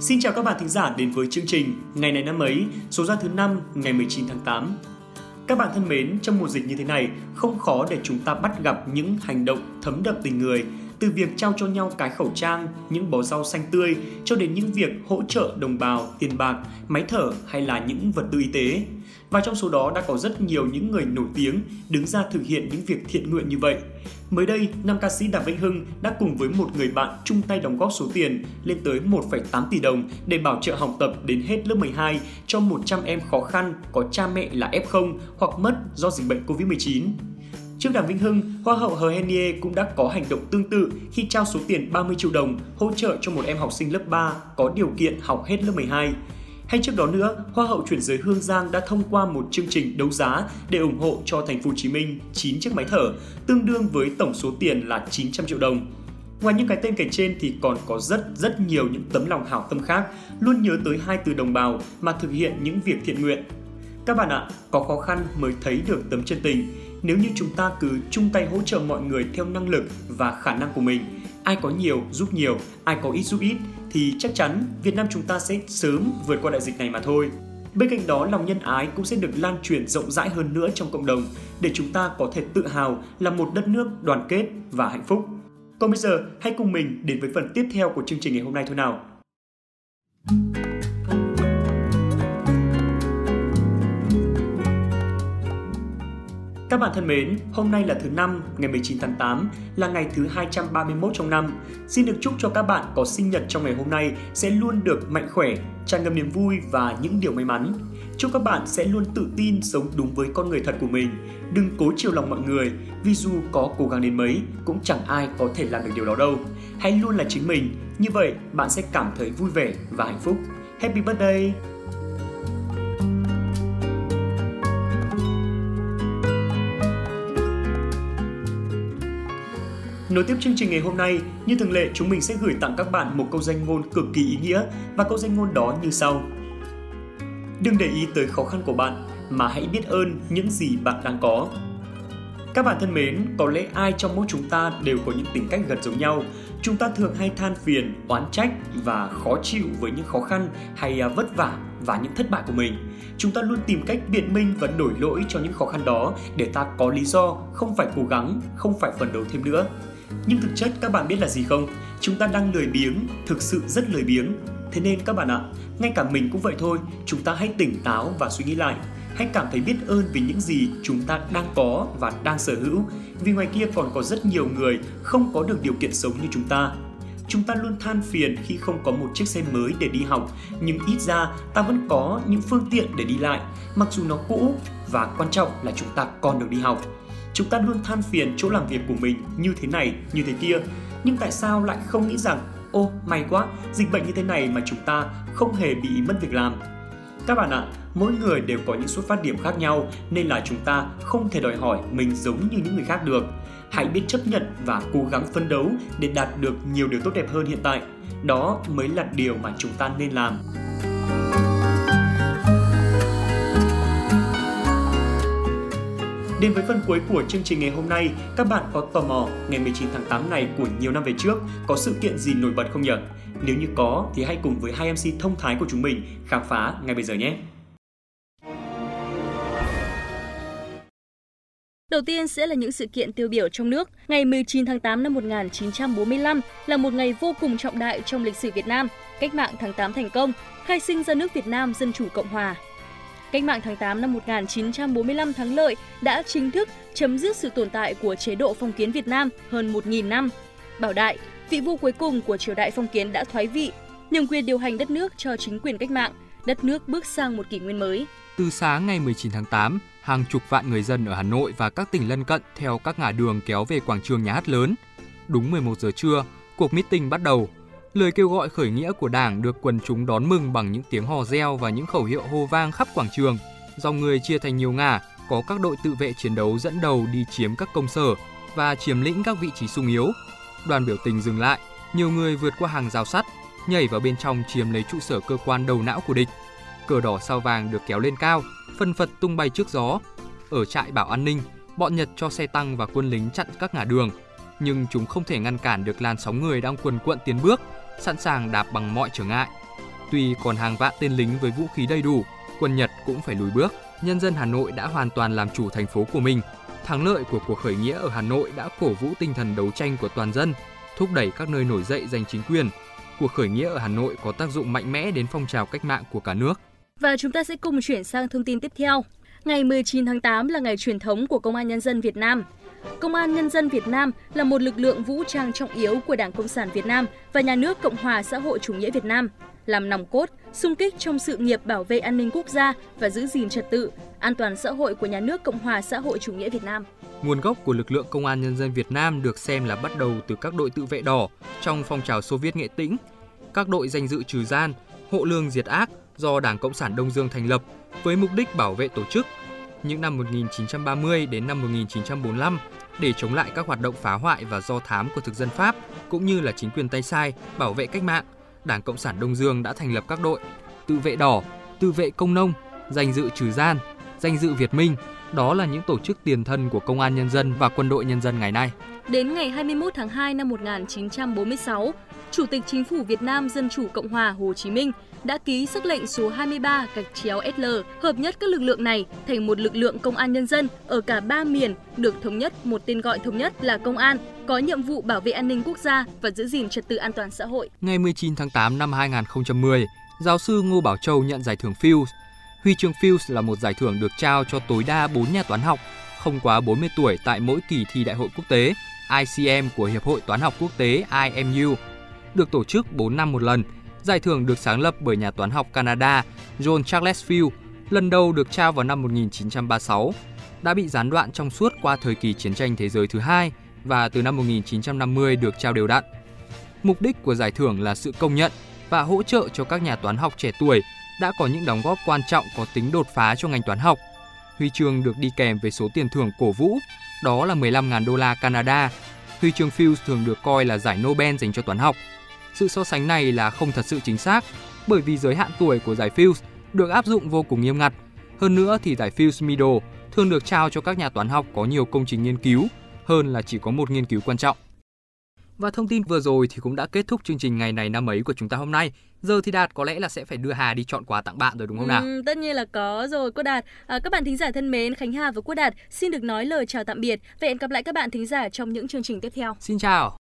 Xin chào các bạn thính giả đến với chương trình Ngày này năm ấy, số ra thứ 5 ngày 19 tháng 8. Các bạn thân mến, trong mùa dịch như thế này, không khó để chúng ta bắt gặp những hành động thấm đậm tình người, từ việc trao cho nhau cái khẩu trang, những bó rau xanh tươi cho đến những việc hỗ trợ đồng bào, tiền bạc, máy thở hay là những vật tư y tế. Và trong số đó đã có rất nhiều những người nổi tiếng đứng ra thực hiện những việc thiện nguyện như vậy. Mới đây, nam ca sĩ Đàm Vĩnh Hưng đã cùng với một người bạn chung tay đóng góp số tiền lên tới 1,8 tỷ đồng để bảo trợ học tập đến hết lớp 12 cho 100 em khó khăn có cha mẹ là F0 hoặc mất do dịch bệnh Covid-19. Trước Đàm Vĩnh Hưng, Hoa hậu Hờ Henie cũng đã có hành động tương tự khi trao số tiền 30 triệu đồng hỗ trợ cho một em học sinh lớp 3 có điều kiện học hết lớp 12. Hay trước đó nữa, Hoa hậu chuyển giới Hương Giang đã thông qua một chương trình đấu giá để ủng hộ cho thành phố Hồ Chí Minh 9 chiếc máy thở, tương đương với tổng số tiền là 900 triệu đồng. Ngoài những cái tên kể trên thì còn có rất rất nhiều những tấm lòng hảo tâm khác luôn nhớ tới hai từ đồng bào mà thực hiện những việc thiện nguyện. Các bạn ạ, có khó khăn mới thấy được tấm chân tình. Nếu như chúng ta cứ chung tay hỗ trợ mọi người theo năng lực và khả năng của mình, ai có nhiều giúp nhiều, ai có ít giúp ít thì chắc chắn Việt Nam chúng ta sẽ sớm vượt qua đại dịch này mà thôi. Bên cạnh đó, lòng nhân ái cũng sẽ được lan truyền rộng rãi hơn nữa trong cộng đồng để chúng ta có thể tự hào là một đất nước đoàn kết và hạnh phúc. Còn bây giờ, hãy cùng mình đến với phần tiếp theo của chương trình ngày hôm nay thôi nào. Các bạn thân mến, hôm nay là thứ năm, ngày 19 tháng 8, là ngày thứ 231 trong năm. Xin được chúc cho các bạn có sinh nhật trong ngày hôm nay sẽ luôn được mạnh khỏe, tràn ngập niềm vui và những điều may mắn. Chúc các bạn sẽ luôn tự tin sống đúng với con người thật của mình. Đừng cố chiều lòng mọi người, vì dù có cố gắng đến mấy, cũng chẳng ai có thể làm được điều đó đâu. Hãy luôn là chính mình, như vậy bạn sẽ cảm thấy vui vẻ và hạnh phúc. Happy birthday! Nối tiếp chương trình ngày hôm nay, như thường lệ chúng mình sẽ gửi tặng các bạn một câu danh ngôn cực kỳ ý nghĩa và câu danh ngôn đó như sau. Đừng để ý tới khó khăn của bạn mà hãy biết ơn những gì bạn đang có. Các bạn thân mến, có lẽ ai trong mỗi chúng ta đều có những tính cách gần giống nhau. Chúng ta thường hay than phiền, oán trách và khó chịu với những khó khăn hay à, vất vả và những thất bại của mình. Chúng ta luôn tìm cách biện minh và đổi lỗi cho những khó khăn đó để ta có lý do không phải cố gắng, không phải phấn đấu thêm nữa. Nhưng thực chất các bạn biết là gì không? Chúng ta đang lười biếng, thực sự rất lười biếng. Thế nên các bạn ạ, ngay cả mình cũng vậy thôi, chúng ta hãy tỉnh táo và suy nghĩ lại. Hãy cảm thấy biết ơn vì những gì chúng ta đang có và đang sở hữu, vì ngoài kia còn có rất nhiều người không có được điều kiện sống như chúng ta. Chúng ta luôn than phiền khi không có một chiếc xe mới để đi học, nhưng ít ra ta vẫn có những phương tiện để đi lại, mặc dù nó cũ và quan trọng là chúng ta còn được đi học Chúng ta luôn than phiền chỗ làm việc của mình như thế này, như thế kia. Nhưng tại sao lại không nghĩ rằng Ô, may quá, dịch bệnh như thế này mà chúng ta không hề bị mất việc làm. Các bạn ạ, mỗi người đều có những xuất phát điểm khác nhau nên là chúng ta không thể đòi hỏi mình giống như những người khác được. Hãy biết chấp nhận và cố gắng phân đấu để đạt được nhiều điều tốt đẹp hơn hiện tại. Đó mới là điều mà chúng ta nên làm. Đến với phần cuối của chương trình ngày hôm nay, các bạn có tò mò ngày 19 tháng 8 này của nhiều năm về trước có sự kiện gì nổi bật không nhỉ? Nếu như có thì hãy cùng với hai MC thông thái của chúng mình khám phá ngay bây giờ nhé. Đầu tiên sẽ là những sự kiện tiêu biểu trong nước. Ngày 19 tháng 8 năm 1945 là một ngày vô cùng trọng đại trong lịch sử Việt Nam. Cách mạng tháng 8 thành công, khai sinh ra nước Việt Nam Dân Chủ Cộng Hòa. Cách mạng tháng 8 năm 1945 thắng lợi đã chính thức chấm dứt sự tồn tại của chế độ phong kiến Việt Nam hơn 1.000 năm. Bảo đại, vị vua cuối cùng của triều đại phong kiến đã thoái vị, nhường quyền điều hành đất nước cho chính quyền cách mạng, đất nước bước sang một kỷ nguyên mới. Từ sáng ngày 19 tháng 8, hàng chục vạn người dân ở Hà Nội và các tỉnh lân cận theo các ngã đường kéo về quảng trường nhà hát lớn. Đúng 11 giờ trưa, cuộc meeting bắt đầu Lời kêu gọi khởi nghĩa của Đảng được quần chúng đón mừng bằng những tiếng hò reo và những khẩu hiệu hô vang khắp quảng trường. Dòng người chia thành nhiều ngả, có các đội tự vệ chiến đấu dẫn đầu đi chiếm các công sở và chiếm lĩnh các vị trí sung yếu. Đoàn biểu tình dừng lại, nhiều người vượt qua hàng rào sắt, nhảy vào bên trong chiếm lấy trụ sở cơ quan đầu não của địch. Cờ đỏ sao vàng được kéo lên cao, phân phật tung bay trước gió. Ở trại bảo an ninh, bọn Nhật cho xe tăng và quân lính chặn các ngã đường, nhưng chúng không thể ngăn cản được làn sóng người đang quần quận tiến bước sẵn sàng đạp bằng mọi trở ngại. Tuy còn hàng vạn tên lính với vũ khí đầy đủ, quân Nhật cũng phải lùi bước. Nhân dân Hà Nội đã hoàn toàn làm chủ thành phố của mình. Thắng lợi của cuộc khởi nghĩa ở Hà Nội đã cổ vũ tinh thần đấu tranh của toàn dân, thúc đẩy các nơi nổi dậy giành chính quyền. Cuộc khởi nghĩa ở Hà Nội có tác dụng mạnh mẽ đến phong trào cách mạng của cả nước. Và chúng ta sẽ cùng chuyển sang thông tin tiếp theo. Ngày 19 tháng 8 là ngày truyền thống của Công an Nhân dân Việt Nam. Công an Nhân dân Việt Nam là một lực lượng vũ trang trọng yếu của Đảng Cộng sản Việt Nam và Nhà nước Cộng hòa xã hội chủ nghĩa Việt Nam, làm nòng cốt, sung kích trong sự nghiệp bảo vệ an ninh quốc gia và giữ gìn trật tự, an toàn xã hội của Nhà nước Cộng hòa xã hội chủ nghĩa Việt Nam. Nguồn gốc của lực lượng Công an Nhân dân Việt Nam được xem là bắt đầu từ các đội tự vệ đỏ trong phong trào Xô Viết Nghệ Tĩnh, các đội danh dự trừ gian, hộ lương diệt ác do Đảng Cộng sản Đông Dương thành lập với mục đích bảo vệ tổ chức. Những năm 1930 đến năm 1945, để chống lại các hoạt động phá hoại và do thám của thực dân Pháp cũng như là chính quyền tay sai bảo vệ cách mạng, Đảng Cộng sản Đông Dương đã thành lập các đội tự vệ đỏ, tự vệ công nông, danh dự trừ gian, danh dự Việt Minh. Đó là những tổ chức tiền thân của Công an Nhân dân và Quân đội Nhân dân ngày nay. Đến ngày 21 tháng 2 năm 1946, Chủ tịch Chính phủ Việt Nam Dân chủ Cộng hòa Hồ Chí Minh đã ký sắc lệnh số 23 gạch chéo SL hợp nhất các lực lượng này thành một lực lượng công an nhân dân ở cả ba miền được thống nhất một tên gọi thống nhất là công an, có nhiệm vụ bảo vệ an ninh quốc gia và giữ gìn trật tự an toàn xã hội. Ngày 19 tháng 8 năm 2010, giáo sư Ngô Bảo Châu nhận giải thưởng Fields. Huy chương Fields là một giải thưởng được trao cho tối đa 4 nhà toán học không quá 40 tuổi tại mỗi kỳ thi đại hội quốc tế ICM của Hiệp hội Toán học Quốc tế IMU, được tổ chức 4 năm một lần – Giải thưởng được sáng lập bởi nhà toán học Canada John Charles Field, lần đầu được trao vào năm 1936, đã bị gián đoạn trong suốt qua thời kỳ chiến tranh thế giới thứ hai và từ năm 1950 được trao đều đặn. Mục đích của giải thưởng là sự công nhận và hỗ trợ cho các nhà toán học trẻ tuổi đã có những đóng góp quan trọng có tính đột phá cho ngành toán học. Huy chương được đi kèm với số tiền thưởng cổ vũ, đó là 15.000 đô la Canada. Huy chương Fields thường được coi là giải Nobel dành cho toán học sự so sánh này là không thật sự chính xác bởi vì giới hạn tuổi của giải Fields được áp dụng vô cùng nghiêm ngặt. Hơn nữa thì giải Fields Middle thường được trao cho các nhà toán học có nhiều công trình nghiên cứu hơn là chỉ có một nghiên cứu quan trọng. Và thông tin vừa rồi thì cũng đã kết thúc chương trình ngày này năm ấy của chúng ta hôm nay. Giờ thì Đạt có lẽ là sẽ phải đưa Hà đi chọn quà tặng bạn rồi đúng không nào? Ừ, tất nhiên là có rồi cô Đạt. À, các bạn thính giả thân mến, Khánh Hà và Quốc Đạt xin được nói lời chào tạm biệt. Và hẹn gặp lại các bạn thính giả trong những chương trình tiếp theo. Xin chào.